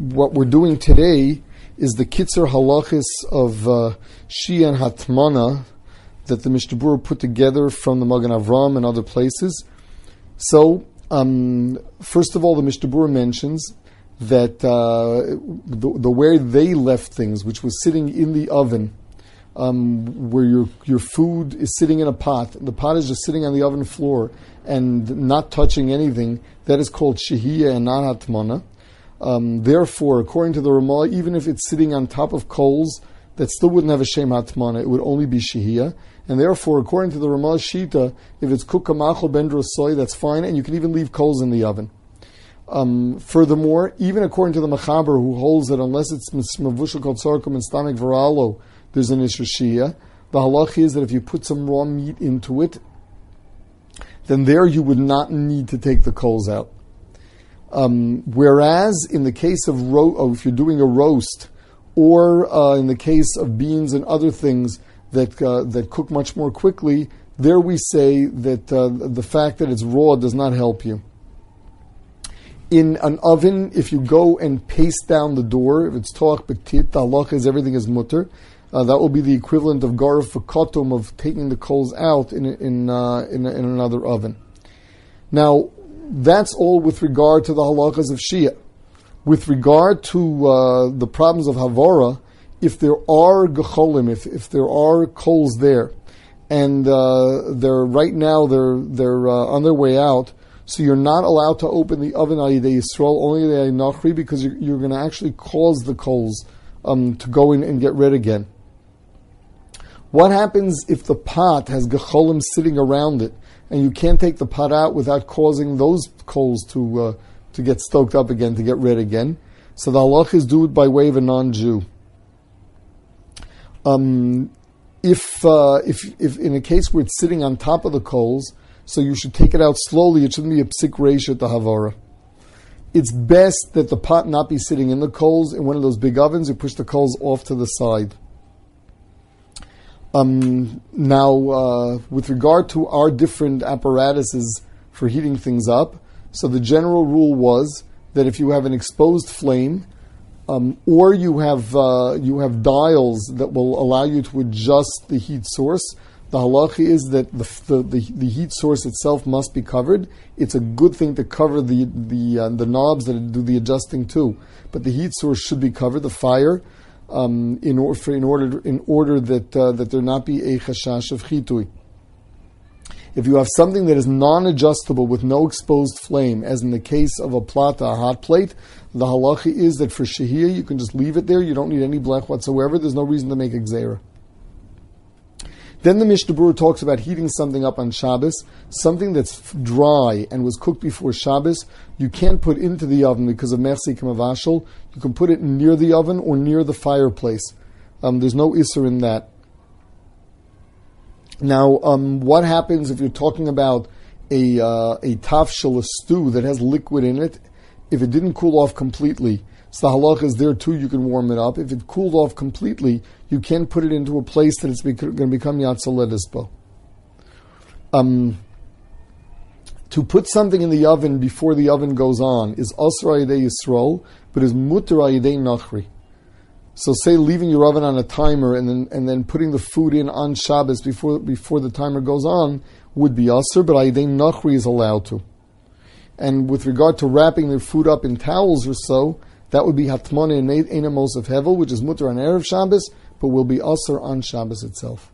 what we're doing today is the Kitzer Halachis of uh, shehiyah and Hatmana that the Mishnah put together from the Magen Avram and other places. So, um, first of all, the Mishnah mentions that uh, the, the way they left things, which was sitting in the oven, um, where your your food is sitting in a pot, the pot is just sitting on the oven floor and not touching anything. That is called shehiyah and not hatmana. Um, therefore, according to the Ramah, even if it's sitting on top of coals, that still wouldn't have a shem hatmana. It would only be shehiyah. And therefore, according to the Ramah Shita, if it's kukamachol bendro soy, that's fine, and you can even leave coals in the oven. Um, furthermore, even according to the Machaber, who holds that unless it's mavushal called and stomach varalo, there's an Ishra The halach is that if you put some raw meat into it, then there you would not need to take the coals out. Um, whereas in the case of ro- oh, if you're doing a roast, or uh, in the case of beans and other things that uh, that cook much more quickly, there we say that uh, the fact that it's raw does not help you. In an oven, if you go and paste down the door, if it's tach betit, the halach is everything is mutter. Uh, that will be the equivalent of garf kotum of taking the coals out in in, uh, in, in another oven. Now, that's all with regard to the halachas of shehiyah. With regard to uh, the problems of Havara, if there are gecholim, if, if there are coals there, and uh, they're right now they're they're uh, on their way out, so you're not allowed to open the oven al Yisrael only the Nachri because you're, you're going to actually cause the coals um, to go in and get red again. What happens if the pot has gecholim sitting around it, and you can't take the pot out without causing those coals to uh, to get stoked up again, to get red again? So the halach is do it by way of a non-Jew. Um, if, uh, if if in a case where it's sitting on top of the coals, so you should take it out slowly. It shouldn't be a psik reisha to havara. It's best that the pot not be sitting in the coals. In one of those big ovens, you push the coals off to the side. Um, now, uh, with regard to our different apparatuses for heating things up, so the general rule was that if you have an exposed flame, um, or you have uh, you have dials that will allow you to adjust the heat source. The halacha is that the, the, the, the, heat source itself must be covered. It's a good thing to cover the the uh, the knobs that do the adjusting too, but the heat source should be covered. The fire um, in, or, for, in order in order that uh, that there not be a chashash of chitui. If you have something that is non-adjustable with no exposed flame, as in the case of a plata, a hot plate, the halacha is that for shahir you can just leave it there. You don't need any blech whatsoever. There's no reason to make a gzera. Then the Mishnah Berurah talks about heating something up on Shabbos, something that's dry and was cooked before Shabbos. You can't put into the oven because of mersi kamavashal. You can put it near the oven or near the fireplace. Um, there's no isser in that. Now, um, what happens if you're talking about a uh, a tafshel, a stew that has liquid in it? If it didn't cool off completely, so the halach is there too. You can warm it up. If it cooled off completely, you can put it into a place that it's going to become yad soledes bo. Um, to put something in the oven before the oven goes on is asra yisrael, but is mutar nachri. So, say leaving your oven on a timer and then and then putting the food in on Shabbos before before the timer goes on would be asr, but ayidei nachri is allowed to. And with regard to wrapping the food up in towels or so, that would be hatmone and einamos of hevel, which is mutter on erev Shabbos, but will be asr on Shabbos itself.